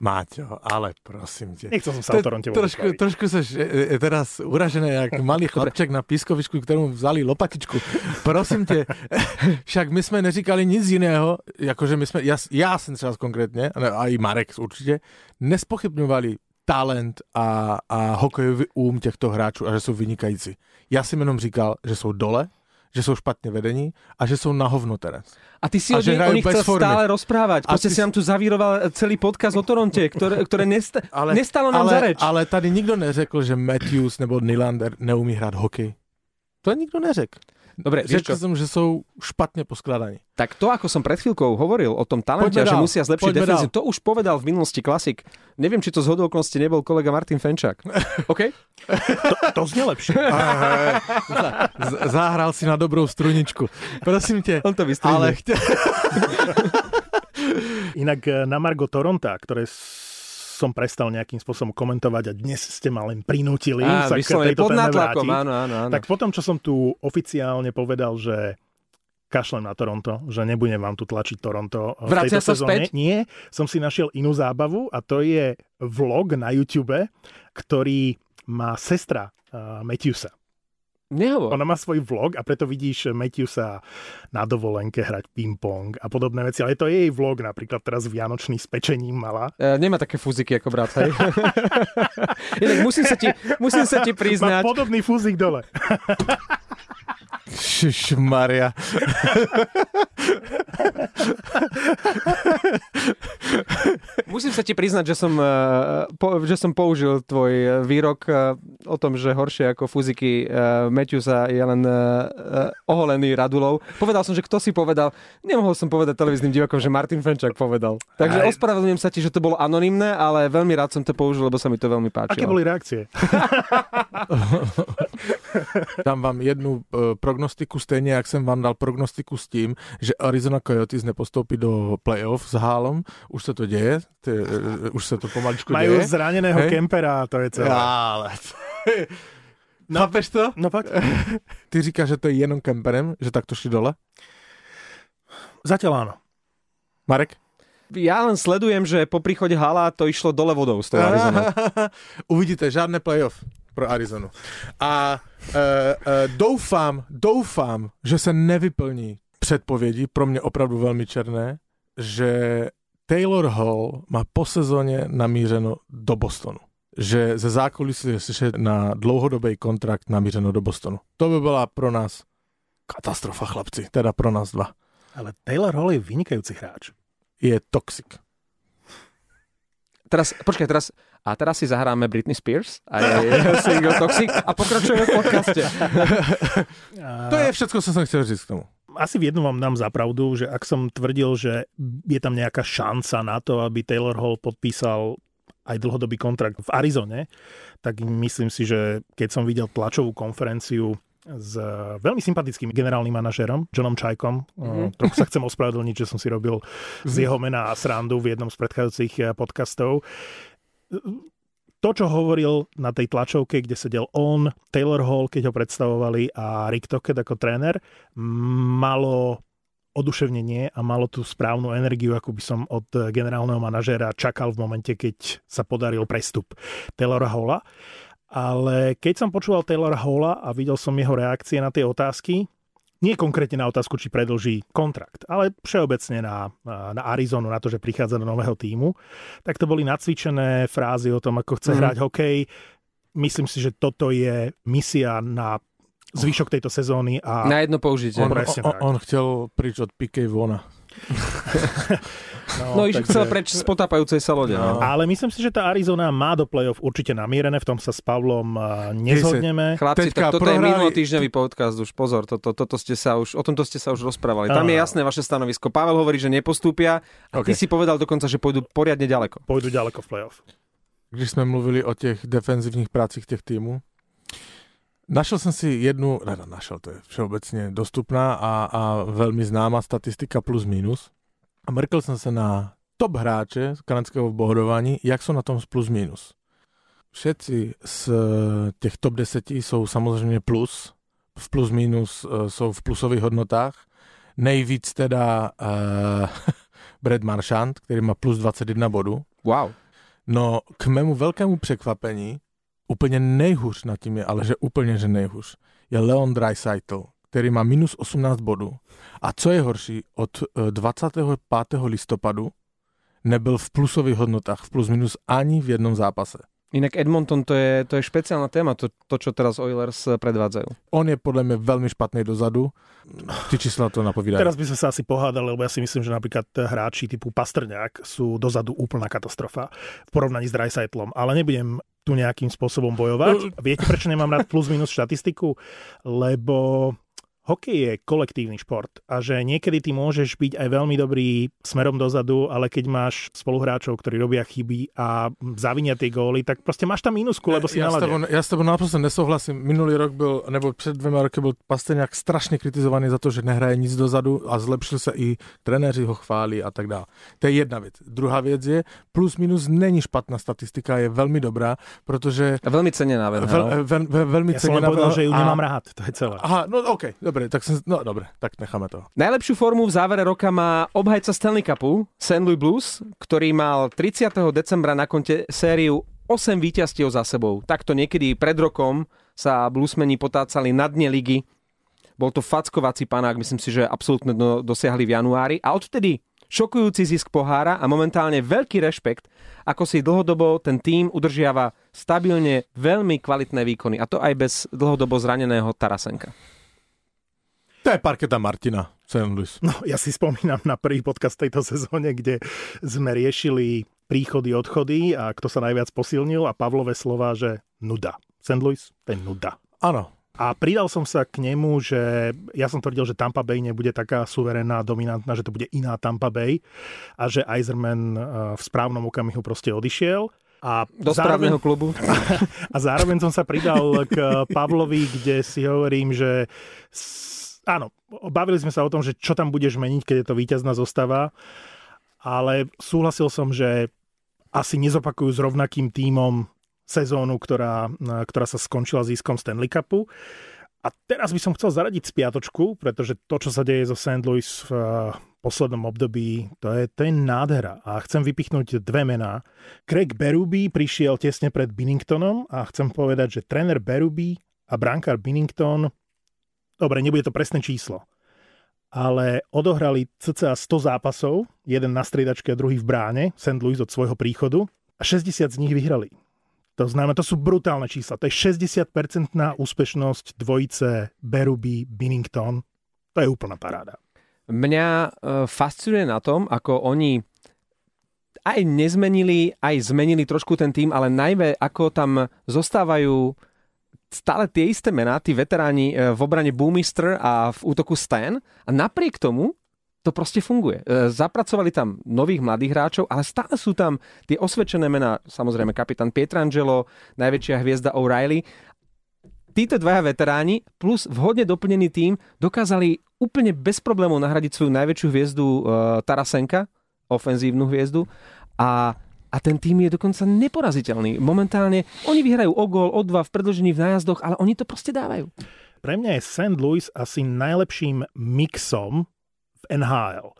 Máťo, ale prosím tě. Nechcel som sa o Toronte trošku, trošku seš e, e, teraz uražený, jak malý chlapček na pískovičku, kterému vzali lopatičku. Prosím tě, však my jsme neříkali nic jiného, jakože my jsme, já, já jsem třeba konkrétně, a i Marek určitě, nespochybňovali talent a, a hokejový úm těchto hráčů a že jsou vynikající. Já jsem jenom říkal, že jsou dole, že jsou špatně vedení a že jsou na hovno teraz. A ty si A o, nich- o nich chcel formy. stále rozprávať. Proste si nám tu zavíroval celý podcast o Toronte, ktoré, ktoré nesta- Ale, nestalo nám ale, za reč. ale tady nikdo neřekl, že Matthews nebo Nylander neumí hrát hokej. To nikdo neřekl. Dobre, vieš som, že sú špatne poskladaní. Tak to, ako som pred chvíľkou hovoril o tom talente, Poďme že dál, musia zlepšiť defenzívu, to už povedal v minulosti klasik. Neviem, či to z okolností nebol kolega Martin Fenčák. OK? To, to znie lepšie. Z- Zahral si na dobrou struničku. Prosím tě. On to vystrihne. Ale. Inak eh, na Margo Toronta, ktoré som prestal nejakým spôsobom komentovať a dnes ste ma len prinútili Á, sa k tejto téme vrátiť. áno, áno, áno. Tak potom, čo som tu oficiálne povedal, že kašlem na Toronto, že nebudem vám tu tlačiť Toronto v Vracia tejto sa sezóne. späť? Nie, som si našiel inú zábavu a to je vlog na YouTube, ktorý má sestra uh, Matthewsa. Nehovor. Ona má svoj vlog a preto vidíš Matthewsa na dovolenke hrať ping-pong a podobné veci. Ale to je jej vlog, napríklad teraz Vianočný s pečením mala. E, nemá také fúziky ako brat, hej? Inak musím sa ti, musím sa ti Má priznať, podobný fúzik dole. Šiš Maria. musím sa ti priznať, že som, e, po, že som použil tvoj e, výrok e, o tom, že horšie ako fúziky uh, Matthewsa je len oholený Radulov. Povedal som, že kto si povedal, nemohol som povedať televíznym divakom, že Martin Fenčák povedal. Takže Aj. ospravedlňujem sa ti, že to bolo anonymné, ale veľmi rád som to použil, lebo sa mi to veľmi páčilo. Aké boli reakcie? Dám vám jednu uh, prognostiku, stejně jak jsem vám dal prognostiku s tím, že Arizona Coyotes nepostoupí do playoff s Hálom. Už se to děje, ty, uh, už se to pomaličku Majú děje. zraneného Hej. kempera, to je celé. Ale... No. Chápeš to? No fakt? Ty říkáš, že to je jenom kemperem, že tak to šli dole? Zatiaľ áno. Marek? Ja len sledujem, že po príchode Hala to išlo dole vodou z toho Arizona. Uvidíte, žádné playoff pro Arizonu. A e, e, doufám, doufám, že se nevyplní předpovědi, pro mě opravdu velmi černé, že Taylor Hall má po sezóně namířeno do Bostonu. Že ze zákulisí je slyšet na dlouhodobý kontrakt namířeno do Bostonu. To by byla pro nás katastrofa, chlapci. Teda pro nás dva. Ale Taylor Hall je vynikajúci hráč. Je toxic. Teraz, počkaj, teraz, a teraz si zahráme Britney Spears a jej single Toxic a pokračujeme v podcaste. A To je všetko, co jsem chtěl říct k tomu. asi v jednom vám dám za pravdu, že ak som tvrdil, že je tam nejaká šanca na to, aby Taylor Hall podpísal aj dlhodobý kontrakt v Arizone, tak myslím si, že keď som videl tlačovú konferenciu s veľmi sympatickým generálnym manažerom, Johnom Čajkom. Mm-hmm. Trochu sa chcem ospravedlniť, že som si robil z jeho mena srandu v jednom z predchádzajúcich eh, podcastov. To, čo hovoril na tej tlačovke, kde sedel on, Taylor Hall, keď ho predstavovali a Rick Tocket ako tréner, malo oduševnenie a malo tú správnu energiu, ako by som od generálneho manažéra čakal v momente, keď sa podaril prestup Taylora Halla. Ale keď som počúval Taylora Halla a videl som jeho reakcie na tie otázky, nie konkrétne na otázku, či predlží kontrakt, ale všeobecne na, na Arizonu, na to, že prichádza do nového týmu, tak to boli nacvičené frázy o tom, ako chce mm. hrať hokej. myslím si, že toto je misia na zvyšok tejto sezóny. A... Na jedno použitie. On, on, on chcel príč od Piquet Vona. No, iš chcel preč z potápajúcej sa lode. No. Ale myslím si, že tá Arizona má do play-off určite namierené, v tom sa s Pavlom a, nezhodneme. Chlapci, Teďka tak toto je prohrali- minulotýždňový podcast, už pozor, toto, toto ste sa už, o tomto ste sa už rozprávali. Tam je jasné vaše stanovisko. Pavel hovorí, že nepostúpia a ty Ok. si povedal dokonca, že pôjdu poriadne ďaleko. Pôjdu ďaleko v play-off. Když jsme mluvili o těch defenzivních prácích těch týmů, našel jsem si jednu, ne, ne, našel, to je všeobecně dostupná a, a velmi známá statistika plus minus. A mrkl jsem se na top hráče z kanadského bohodování, jak jsou na tom s plus minus. Všetci z eh, těch top 10 jsou samozřejmě plus, v plus minus eh, jsou v plusových hodnotách. Nejvíc teda uh, Brad Marchand, který má plus 21 bodů. Wow. No, k mému velkému překvapení, úplně nejhůř na tím je, ale že úplně, že nejhůř, je Leon Dreisaitl, který má minus 18 bodů. A co je horší, od eh, 25. listopadu nebyl v plusových hodnotách, v plus minus ani v jednom zápase. Inak Edmonton to je, to je špeciálna téma, to, to, čo teraz Oilers predvádzajú. On je podle mě velmi špatný dozadu. Ty čísla to napovídají. Teraz by sme sa asi pohádali, lebo ja si myslím, že napríklad hráči typu Pastrňák sú dozadu úplná katastrofa v porovnaní s Dreisaitlom. Ale nebudem tu nejakým spôsobom bojovať. Viete, prečo nemám rád plus minus štatistiku? Lebo hokej je kolektívny šport a že niekedy ty môžeš byť aj veľmi dobrý smerom dozadu, ale keď máš spoluhráčov, ktorí robia chyby a zavinia tie góly, tak proste máš tam minusku, lebo si já, s tebou, já s tebou naprosto nesouhlasím. Minulý rok byl, nebo před dvěma roky byl Pastrňák strašně kritizovaný za to, že nehraje nic dozadu a zlepšil se i trenéři ho chválí a tak dále. To je jedna věc. Druhá věc je, plus minus není špatná statistika, je velmi dobrá, protože A veľmi cenená vec. vel, velmi Ja som len ceněná povedal, že ju a- nemám rád, to je celé. Aha, no OK, dobre, tak som, no dobre, tak necháme to. Najlepšiu formu v závere roka má obhajca Stanley Cupu, St. Louis Blues, ktorý mal 30. decembra na konte sériu 8 víťazstiev za sebou. Takto niekedy pred rokom sa Bluesmeni potácali na dne ligy. Bol to fackovací panák, myslím si, že absolútne do, dosiahli v januári. A odvtedy šokujúci zisk pohára a momentálne veľký rešpekt, ako si dlhodobo ten tým udržiava stabilne veľmi kvalitné výkony. A to aj bez dlhodobo zraneného Tarasenka. To je parketa Martina, St. Louis. No, ja si spomínam na prvý podcast tejto sezóne, kde sme riešili príchody, odchody a kto sa najviac posilnil a Pavlové slova, že nuda. St. Louis, to je nuda. Áno, A pridal som sa k nemu, že ja som tvrdil, že Tampa Bay nebude taká suverénna, dominantná, že to bude iná Tampa Bay a že Eiserman eh, v správnom okamihu proste odišiel. A Do správneho klubu. a zároveň som sa pridal k Pavlovi, kde si hovorím, že áno, bavili sme sa o tom, že čo tam budeš meniť, keď je to víťazná zostava, ale súhlasil som, že asi nezopakujú s rovnakým tímom sezónu, ktorá, ktorá sa skončila získom Stanley Cupu. A teraz by som chcel zaradiť spiatočku, pretože to, čo sa deje zo St. Louis v eh, poslednom období, to je, to je nádhera. A chcem vypichnúť dve mená. Craig Berube prišiel tesne pred Binningtonom a chcem povedať, že tréner Berube a brankár Binnington, dobre, nebude to presné číslo, ale odohrali cca 100 zápasov, jeden na striedačke a druhý v bráne, St. Louis od svojho príchodu a 60 z nich vyhrali. To znamená, to sú brutálne čísla. To je 60-percentná úspešnosť dvojice Berube Binnington. To je úplná paráda. Mňa e, fascinuje na tom, ako oni aj nezmenili, aj zmenili trošku ten tým, ale najmä ako tam zostávajú stále tie isté mená, tí veteráni e, v obrane Boomister a v útoku Stan a napriek tomu to proste funguje. E, Zapracovali tam nových mladých hráčov, ale stále sú tam tie osvedčené mená, samozrejme kapitán Pietrangelo, najväčšia hviezda O'Reilly. Títo dvaja veteráni plus vhodne doplnený tým dokázali úplne bez problémov nahradiť svoju najväčšiu hviezdu e, Tarasenka, ofenzívnu hviezdu a a ten tým je dokonca neporaziteľný. Momentálne oni vyhrajú o gól, o dva v predlžení v nájazdoch, ale oni to proste dávajú. Pre mňa je St. Louis asi najlepším mixom v NHL.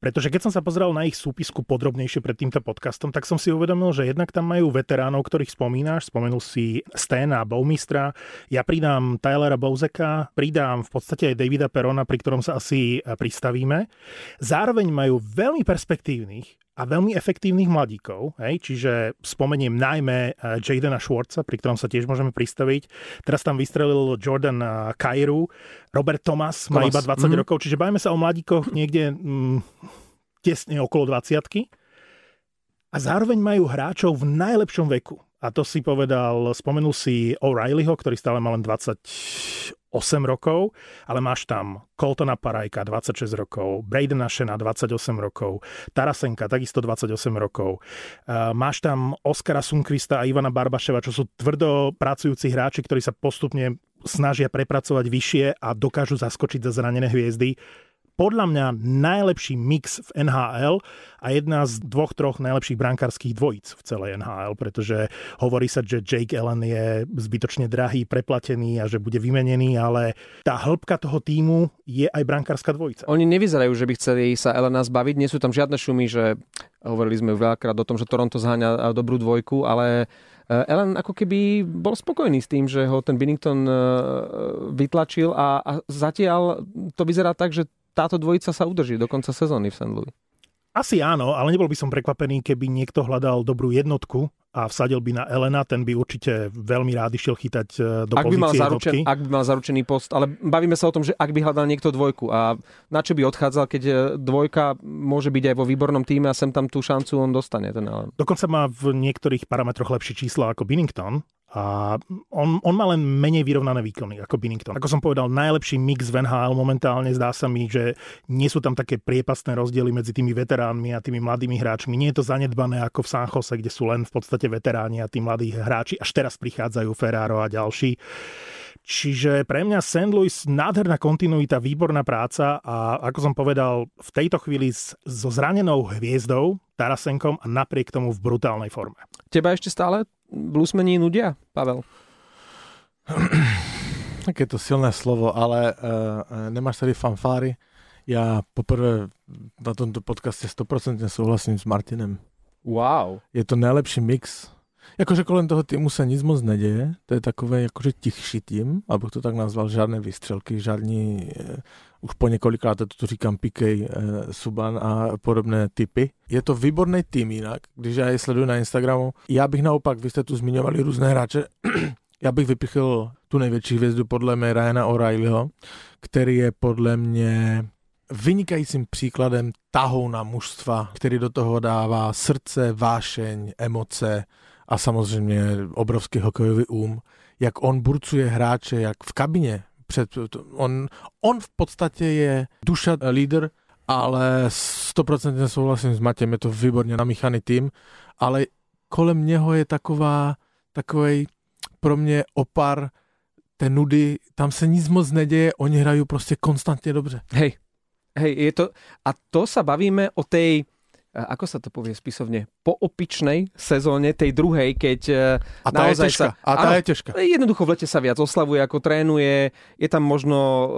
Pretože keď som sa pozrel na ich súpisku podrobnejšie pred týmto podcastom, tak som si uvedomil, že jednak tam majú veteránov, ktorých spomínaš. Spomenul si Stena Bowmistra. Ja pridám Tylera Bowzeka, pridám v podstate aj Davida Perona, pri ktorom sa asi pristavíme. Zároveň majú veľmi perspektívnych a veľmi efektívnych mladíkov, hej, čiže spomeniem najmä uh, Jadena Schwartza, pri ktorom sa tiež môžeme pristaviť. Teraz tam vystrelil Jordan uh, Kairu, Robert Thomas, Thomas. má iba 20 mm. rokov, čiže bavíme sa o mladíkoch niekde mm, tesne okolo 20 a zároveň majú hráčov v najlepšom veku. A to si povedal, spomenul si O'Reillyho, ktorý stále má len 28 rokov, ale máš tam Coltona Parajka, 26 rokov, Braden Shena, 28 rokov, Tarasenka, takisto 28 rokov. Máš tam Oskara Sunkvista a Ivana Barbaševa, čo sú tvrdo pracujúci hráči, ktorí sa postupne snažia prepracovať vyššie a dokážu zaskočiť za zranené hviezdy podľa mňa najlepší mix v NHL a jedna z dvoch, troch najlepších brankárskych dvojíc v celej NHL, pretože hovorí sa, že Jake Allen je zbytočne drahý, preplatený a že bude vymenený, ale tá hĺbka toho týmu je aj brankárska dvojica. Oni nevyzerajú, že by chceli sa Elena zbaviť, nie sú tam žiadne šumy, že hovorili sme veľakrát o tom, že Toronto zháňa dobrú dvojku, ale eh, Ellen ako keby bol spokojný s tým, že ho ten Binnington eh, vytlačil a, a zatiaľ to vyzerá tak, že táto dvojica sa udrží do konca sezóny v St. Louis. Asi áno, ale nebol by som prekvapený, keby niekto hľadal dobrú jednotku a vsadil by na Elena, ten by určite veľmi rád išiel chytať e, do ak by mal zaručen, Ak by mal zaručený post, ale bavíme sa o tom, že ak by hľadal niekto dvojku a na čo by odchádzal, keď e, dvojka môže byť aj vo výbornom týme a sem tam tú šancu on dostane. Ten Ellen. Dokonca má v niektorých parametroch lepšie čísla ako Binnington, a on, on má len menej vyrovnané výkony ako Binnington. Ako som povedal, najlepší mix v NHL momentálne zdá sa mi, že nie sú tam také priepastné rozdiely medzi tými veteránmi a tými mladými hráčmi. Nie je to zanedbané ako v San Jose, kde sú len v podstate veteráni a tí mladí hráči. Až teraz prichádzajú Ferraro a ďalší. Čiže pre mňa St. Louis nádherná kontinuita, výborná práca a ako som povedal, v tejto chvíli so zranenou hviezdou, Tarasenkom a napriek tomu v brutálnej forme. Teba ešte stále bluesmeni nudia, Pavel? Tak je to silné slovo, ale uh, nemáš tady fanfáry. Já poprvé na tomto podcaste 100% souhlasím s Martinem. Wow. Je to nejlepší mix Jakože kolem toho týmu se nic moc neděje, to je takové jakože tichší tým, abych to tak nazval, žádné výstřelky, žádní, uh, už po několikrát to říkám, Pikej, uh, Suban a podobné typy. Je to výborný tým jinak, když já je sleduju na Instagramu. Já bych naopak, vy jste tu zmiňovali různé hráče, já bych vypichl tu největší hvězdu podle mě Ryana O'Reillyho, který je podle mě vynikajícím příkladem tahouna mužstva, který do toho dává srdce, vášeň, emoce, a samozřejmě obrovský hokejový um, jak on burcuje hráče, jak v kabině. Před, on, on v podstatě je duša líder, ale 100% souhlasím s Matěm, je to výborně namíchaný tým, ale kolem něho je taková, takový pro mě opar té nudy, tam se nic moc neděje, oni hrajú prostě konstantně dobře. Hej, hej, je to, a to sa bavíme o tej ako sa to povie spisovne, po opičnej sezóne, tej druhej, keď a tá naozaj je ťažká. sa... A tá áno, je ťažká. Jednoducho v lete sa viac oslavuje, ako trénuje, je tam možno uh,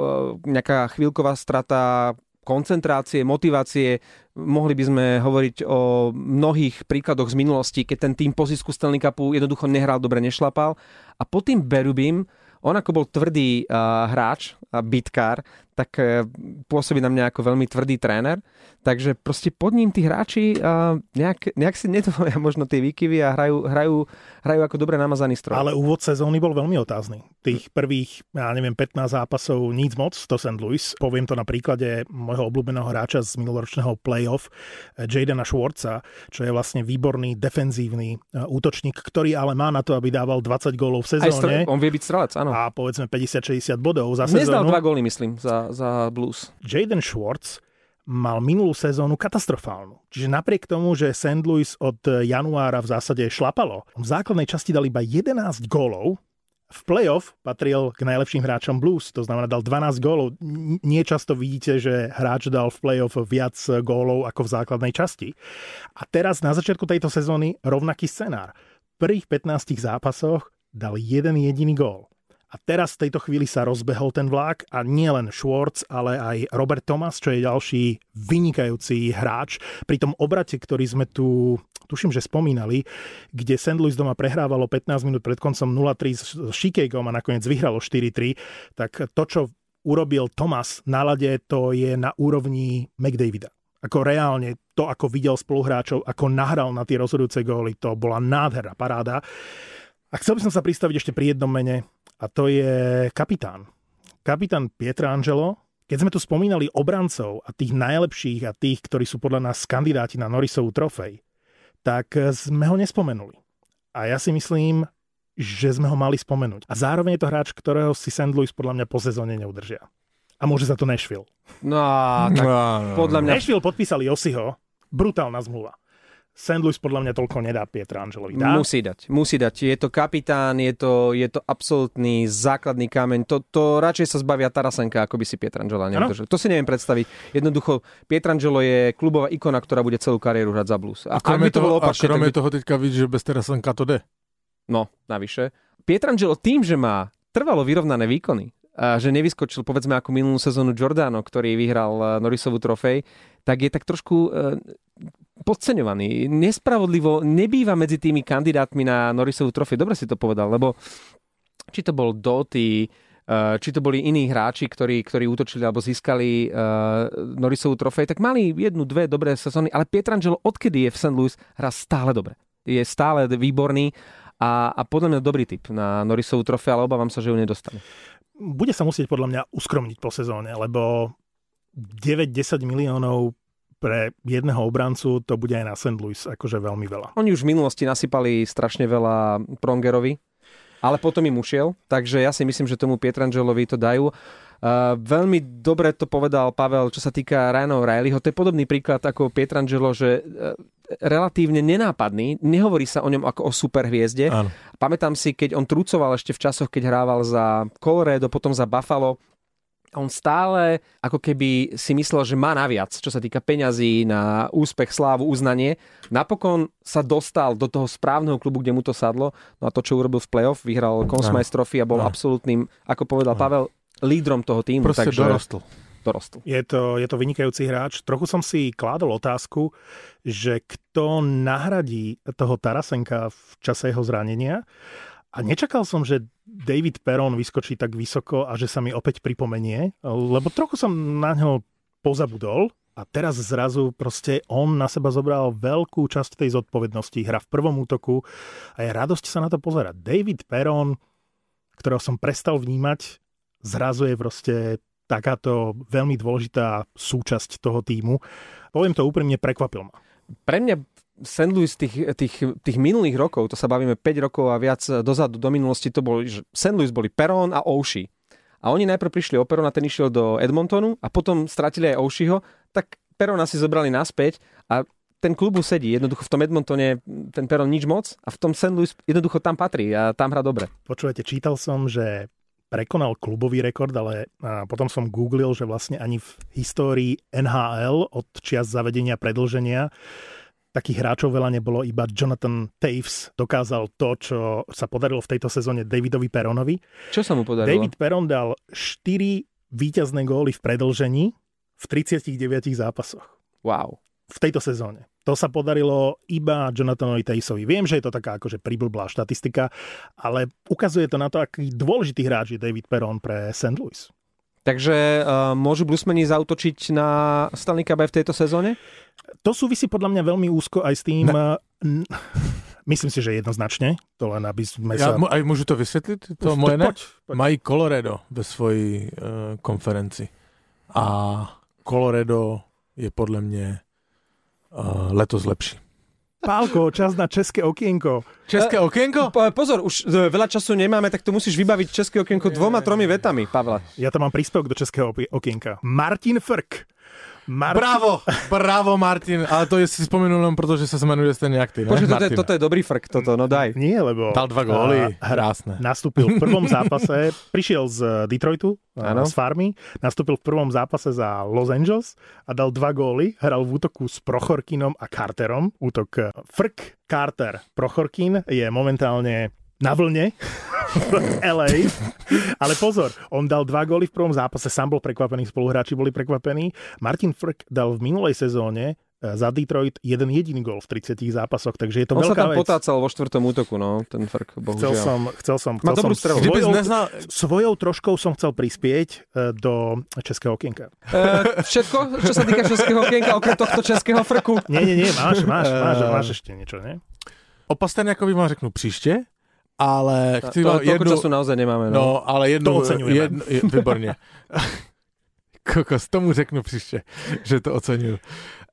nejaká chvíľková strata koncentrácie, motivácie. Mohli by sme hovoriť o mnohých príkladoch z minulosti, keď ten tým po zisku Stanley Cupu jednoducho nehral dobre, nešlapal. A po tým Berubim, on ako bol tvrdý uh, hráč a bitkár, tak uh, pôsobí na mňa ako veľmi tvrdý tréner. Takže proste pod ním tí hráči uh, nejak, nejak si nedovolia možno tie výkyvy a hrajú, hrajú, hrajú ako dobre namazaný stroj. Ale úvod sezóny bol veľmi otázny. Tých prvých, ja neviem, 15 zápasov nic moc, to St. Louis. Poviem to na príklade môjho obľúbeného hráča z minuloročného playoff, Jadena Schwartza, čo je vlastne výborný defenzívny útočník, ktorý ale má na to, aby dával 20 gólov v sezóne. Aj on vie byť strelec, áno. A povedzme 50-60 bodov za sezónu. Nezdal dva góly, myslím, za, za Blues. Jaden Schwartz mal minulú sezónu katastrofálnu. Čiže napriek tomu, že St. Louis od januára v zásade šlapalo, v základnej časti dal iba 11 gólov, v playoff patril k najlepším hráčom Blues, to znamená dal 12 gólov. Nie často vidíte, že hráč dal v playoff viac gólov ako v základnej časti. A teraz na začiatku tejto sezóny rovnaký scenár. V prvých 15 zápasoch dal jeden jediný gól. A teraz v tejto chvíli sa rozbehol ten vlak a nie len Schwartz, ale aj Robert Thomas, čo je ďalší vynikajúci hráč. Pri tom obrate, ktorý sme tu, tuším, že spomínali, kde St. Louis doma prehrávalo 15 minút pred koncom 0-3 s Chicagom a nakoniec vyhralo 4-3, tak to, čo urobil Thomas na lade, to je na úrovni McDavida. Ako reálne to, ako videl spoluhráčov, ako nahral na tie rozhodujúce góly, to bola nádherná paráda. A chcel by som sa pristaviť ešte pri jednom mene, a to je kapitán. Kapitán Pietrangelo, keď sme tu spomínali obrancov a tých najlepších a tých, ktorí sú podľa nás kandidáti na Norrisovú trofej, tak sme ho nespomenuli. A ja si myslím, že sme ho mali spomenúť. A zároveň je to hráč, ktorého si St. Louis podľa mňa po sezóne neudržia. A môže za to Nashville. No tak No, no, podľa mňa... Nashville podpísali Osiho. Brutálna zmluva. St. Louis podľa mňa toľko nedá Pietra Angelovi. Dá? Musí dať, musí dať. Je to kapitán, je to, je to absolútny základný kameň. To, to radšej sa zbavia Tarasenka, ako by si Pietrangela neudržal. To si neviem predstaviť. Jednoducho, Pietrangelo je klubová ikona, ktorá bude celú kariéru hrať za blues. A by kromě to bolo toho, a opačne, tak kromě by... toho teďka víš, že bez Terasenka to jde. No, navyše. Pietrangelo tým, že má trvalo vyrovnané výkony, a že nevyskočil povedzme ako minulú sezónu Giordano, ktorý vyhral eh, Norrisovú trofej, tak je tak trošku eh, podceňovaný. Nespravodlivo nebýva medzi tými kandidátmi na Norrisovú trofej. Dobre si to povedal, lebo či to bol Doty, eh, či to boli iní hráči, ktorí, ktorí útočili alebo získali uh, Norrisovú trofej, tak mali jednu, dve dobré sezóny, ale Pietrangelo, odkedy je v St. Louis, hrá stále dobre. Je stále výborný a, a podľa mňa dobrý typ na Norrisovú trofej, ale obávam sa, že ju nedostane. Bude sa musieť podľa mňa uskromniť po sezóne, lebo 9-10 miliónov pre jedného obrancu to bude aj na St. Louis akože veľmi veľa. Oni už v minulosti nasypali strašne veľa Prongerovi, ale potom im ušiel, takže ja si myslím, že tomu Pietrangelovi to dajú. Uh, veľmi dobre to povedal Pavel, čo sa týka Ryan O'Reillyho. To je podobný príklad ako Pietrangelo, že uh, relatívne nenápadný. Nehovorí sa o ňom ako o superhviezde. Áno. Pamätám si, keď on trúcoval ešte v časoch, keď hrával za Colorado, potom za Buffalo, on stále ako keby si myslel, že má naviac, čo sa týka peňazí na úspech, slávu, uznanie. Napokon sa dostal do toho správneho klubu, kde mu to sadlo. No a to, čo urobil v playoff, vyhral Consmice Trophy a bol Áno. absolútnym, ako povedal Pavel, lídrom toho týmu. Proste takže dorostl. dorostol. Je to, je to vynikajúci hráč. Trochu som si kládol otázku, že kto nahradí toho Tarasenka v čase jeho zranenia. A nečakal som, že David Perron vyskočí tak vysoko a že sa mi opäť pripomenie, lebo trochu som na ňo pozabudol a teraz zrazu proste on na seba zobral veľkú časť tej zodpovednosti. Hra v prvom útoku a je radosť sa na to pozerať. David Perron, ktorého som prestal vnímať, zrazu je proste takáto veľmi dôležitá súčasť toho týmu. Poviem to úprimne, prekvapil ma. Pre mňa St. Louis tých, tých, tých minulých rokov, to sa bavíme 5 rokov a viac dozadu do minulosti, to boli, že St. Louis boli Perón a Oshie. A oni najprv prišli o Perón a ten išiel do Edmontonu a potom stratili aj Oshieho, tak Perona si zobrali naspäť a ten klubu sedí. Jednoducho v tom Edmontone ten Perón nič moc a v tom St. Louis jednoducho tam patrí a tam hrá dobre. Počúvajte, čítal som, že prekonal klubový rekord, ale potom som googlil, že vlastne ani v histórii NHL od čias zavedenia predlženia takých hráčov veľa nebolo, iba Jonathan Taves dokázal to, čo sa podarilo v tejto sezóne Davidovi Peronovi. Čo sa mu podarilo? David Peron dal 4 víťazné góly v predlžení v 39 zápasoch Wow. v tejto sezóne. To sa podarilo iba Jonathanovi Tavesovi. Viem, že je to taká akože priblblá štatistika, ale ukazuje to na to, aký dôležitý hráč je David Peron pre St. Louis. Takže uh, môžu bluesmeni zautočiť na Stanley Cup aj v tejto sezóne? To súvisí podľa mňa veľmi úzko aj s tým... Ne. Myslím si, že jednoznačne. To len aby sme Já, sa... aj můžu to vysvětlit? To Už moje poď, poď. Mají Colorado ve svojí uh, konferenci. A Colorado je podle mě uh, letos lepší. Pálko, čas na české okienko. České okienko? Po- Pozor, už e, veľa času nemáme, tak to musíš vybaviť české okienko dvoma, tromi vetami, Pavle. Ja tam mám príspevok do českého okienka. Martin Frk. Martin... Bravo, bravo Martin. Ale to je si spomenul len proto, že sa jmenuje stejne jak ty, ne? Počkej, toto, je- toto je dobrý frk, toto, no daj. Nie, lebo... Dal dva góly, hra, krásne. nastúpil v prvom zápase, prišiel z Detroitu, Áno. a, z farmy, nastúpil v prvom zápase za Los Angeles a dal dva góly, hral v útoku s Prochorkinom a Carterom. Útok eh, Frk, Carter, Prochorkin je momentálne na vlne v LA. Ale pozor, on dal dva góly v prvom zápase, sám bol prekvapený, spoluhráči boli prekvapení. Martin Frk dal v minulej sezóne E, za Detroit jeden jediný gol v 30 zápasoch, takže je to On veľká sa tam vec. potácal vo štvrtom útoku, no, ten Frk, bohužiaľ. Chcel som, chcel som, Má chcel dobrú som svojou, neznal, svojou troškou som chcel prispieť e, do českého okienka. E, všetko, čo sa týka českého okienka, okrem tohto českého Frku? Nie, nie, nie, máš, máš, máš, Eh. máš ešte niečo, nie? o Pasterňákovi vám řeknu příště, ale To, chci to, jednu, času naozaj nemáme. No. no, ale jednu, To oceňujeme. jednu, je, vyborně. Kokos, tomu řeknu příště, že to oceňuju.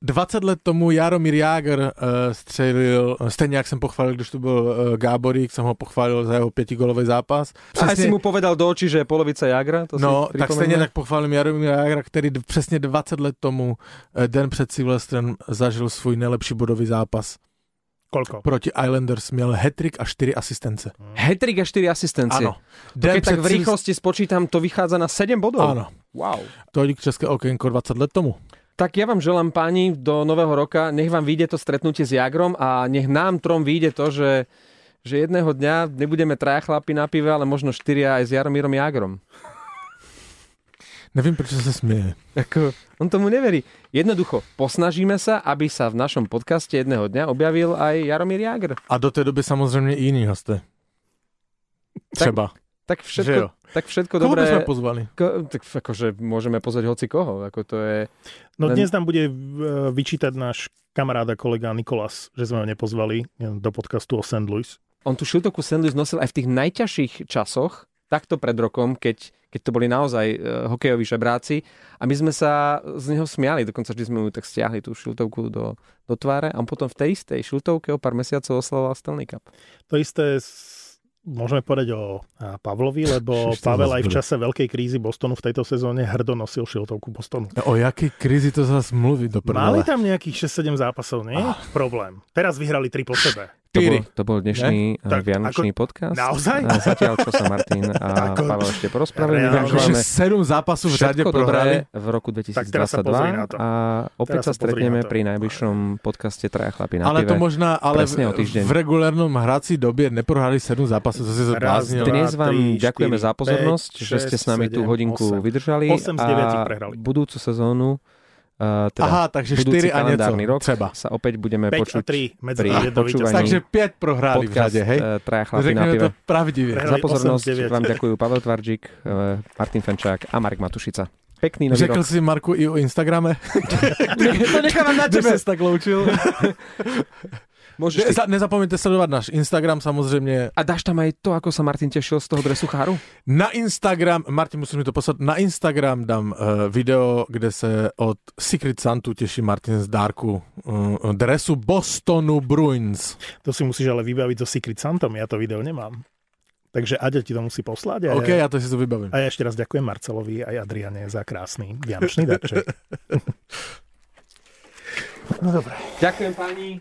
20 let tomu Jaromír Jágr uh, střelil, stejně jak jsem pochválil, když tu byl uh, Gáborík, jsem ho pochválil za jeho pětigolový zápas. A aj si mu povedal do očí, že je polovica Jagra? To No, tak stejně tak pochválím Jaromíra Jágra, který přesně 20 let tomu, eh, den před Silvestrem, zažil svůj nejlepší bodový zápas. Koľko? Proti Islanders měl hetrik a 4 asistence. Hetrik a 4 asistencie. Ano. To keď tak v rýchlosti spočítam, to vychádza na 7 bodov. Ano. Wow. Tolik České okénko 20 let tomu. Tak ja vám želám páni do nového roka, nech vám vyjde to stretnutie s Jagrom a nech nám trom vyjde to, že, že jedného dňa nebudeme traja chlapi na pive, ale možno štyria aj s Jaromírom Jagrom. Nevím, proč se směje. Ako, on tomu neverí. Jednoducho, posnažíme sa, aby sa v našom podcaste jedného dňa objavil aj Jaromír Jagr. A do té doby samozřejmě i jiní hosté. Třeba. Tak jo. všetko, tak všetko Koho dobré. bychom pozvali? Ko, tak akože môžeme pozvať hoci koho. Ako to je... No dnes nám bude e, vyčítať náš kamarád a kolega Nikolas, že sme ho nepozvali e, do podcastu o St. Louis. On tú šiltovku St. Louis nosil aj v tých najťažších časoch, takto pred rokom, keď, keď to boli naozaj uh, hokejoví žebráci a my sme sa z neho smiali, dokonca vždy sme mu tak stiahli tú šiltovku do, do tváre a on potom v tej istej šiltovke o pár mesiacov oslavoval Stanley Cup. To isté môžeme povedať o Pavlovi, lebo Pavel aj v čase veľkej krízy Bostonu v tejto sezóne hrdo nosil šiltovku Bostonu. No, o jaký krizi to zase mluví do Mali prdele? tam nejakých 6-7 zápasov, nie? Ah. Problém. Teraz vyhrali 3 po sebe. To bol, to bol dnešný ne? Tak vianočný podcast. naozaj? A zatiaľ, čo sa Martin a Ako- Pavel ešte vám Akože želáme sedm zápasov v řade všetko prohrali. dobré v roku Tak teraz sa pozri na 2022 to. a opäť Teraz sa sa stretneme pri najbližšom podcaste Traja chlapi na Ale pive. to možná, ale Presne o týždeň. v, regulárnom hrací době neprohrali sedm zápasov, to si zbláznil. dva, Dnes vám tri, ďakujeme štyri, za pozornosť, päť, že ste s nami tú šesť, hodinku sedem, vydržali Osem z deviatich prehrali. budúcu sezónu uh, teda Aha, takže budúci 4 a něco, rok třeba. sa opäť budeme 5 a počuť 3 medzi pri počúvaní. Takže 5 prohráli v podcast řadě, hej? uh, Traja chlapi na pive. to. Prehrali Za 8 pozornosť 9. vám ďakujú Pavel Tvarčík, uh, Martin Fenčák a Marek Matušica. Pekný nový Řekl rok. si Marku i o Instagrame? to nechávam na Že ses tak loučil. Môžeš ty. Za- Nezapomeňte sledovat náš Instagram samozřejmě. A dáš tam aj to, ako sa Martin tešil z toho dresu cháru? Na Instagram, Martin, musíš mi to poslat, na Instagram dám uh, video, kde se od Secret Santu těší Martin z dárku uh, dresu Bostonu Bruins. To si musíš ale vybaviť so Secret Santom, ja to video nemám. Takže Aďa ti to musí poslať. A OK, ja, já to si to vybavím. a ja ešte raz ďakujem Marcelovi aj Adriane za krásny vianočný darček. no dobre. Ďakujem pani.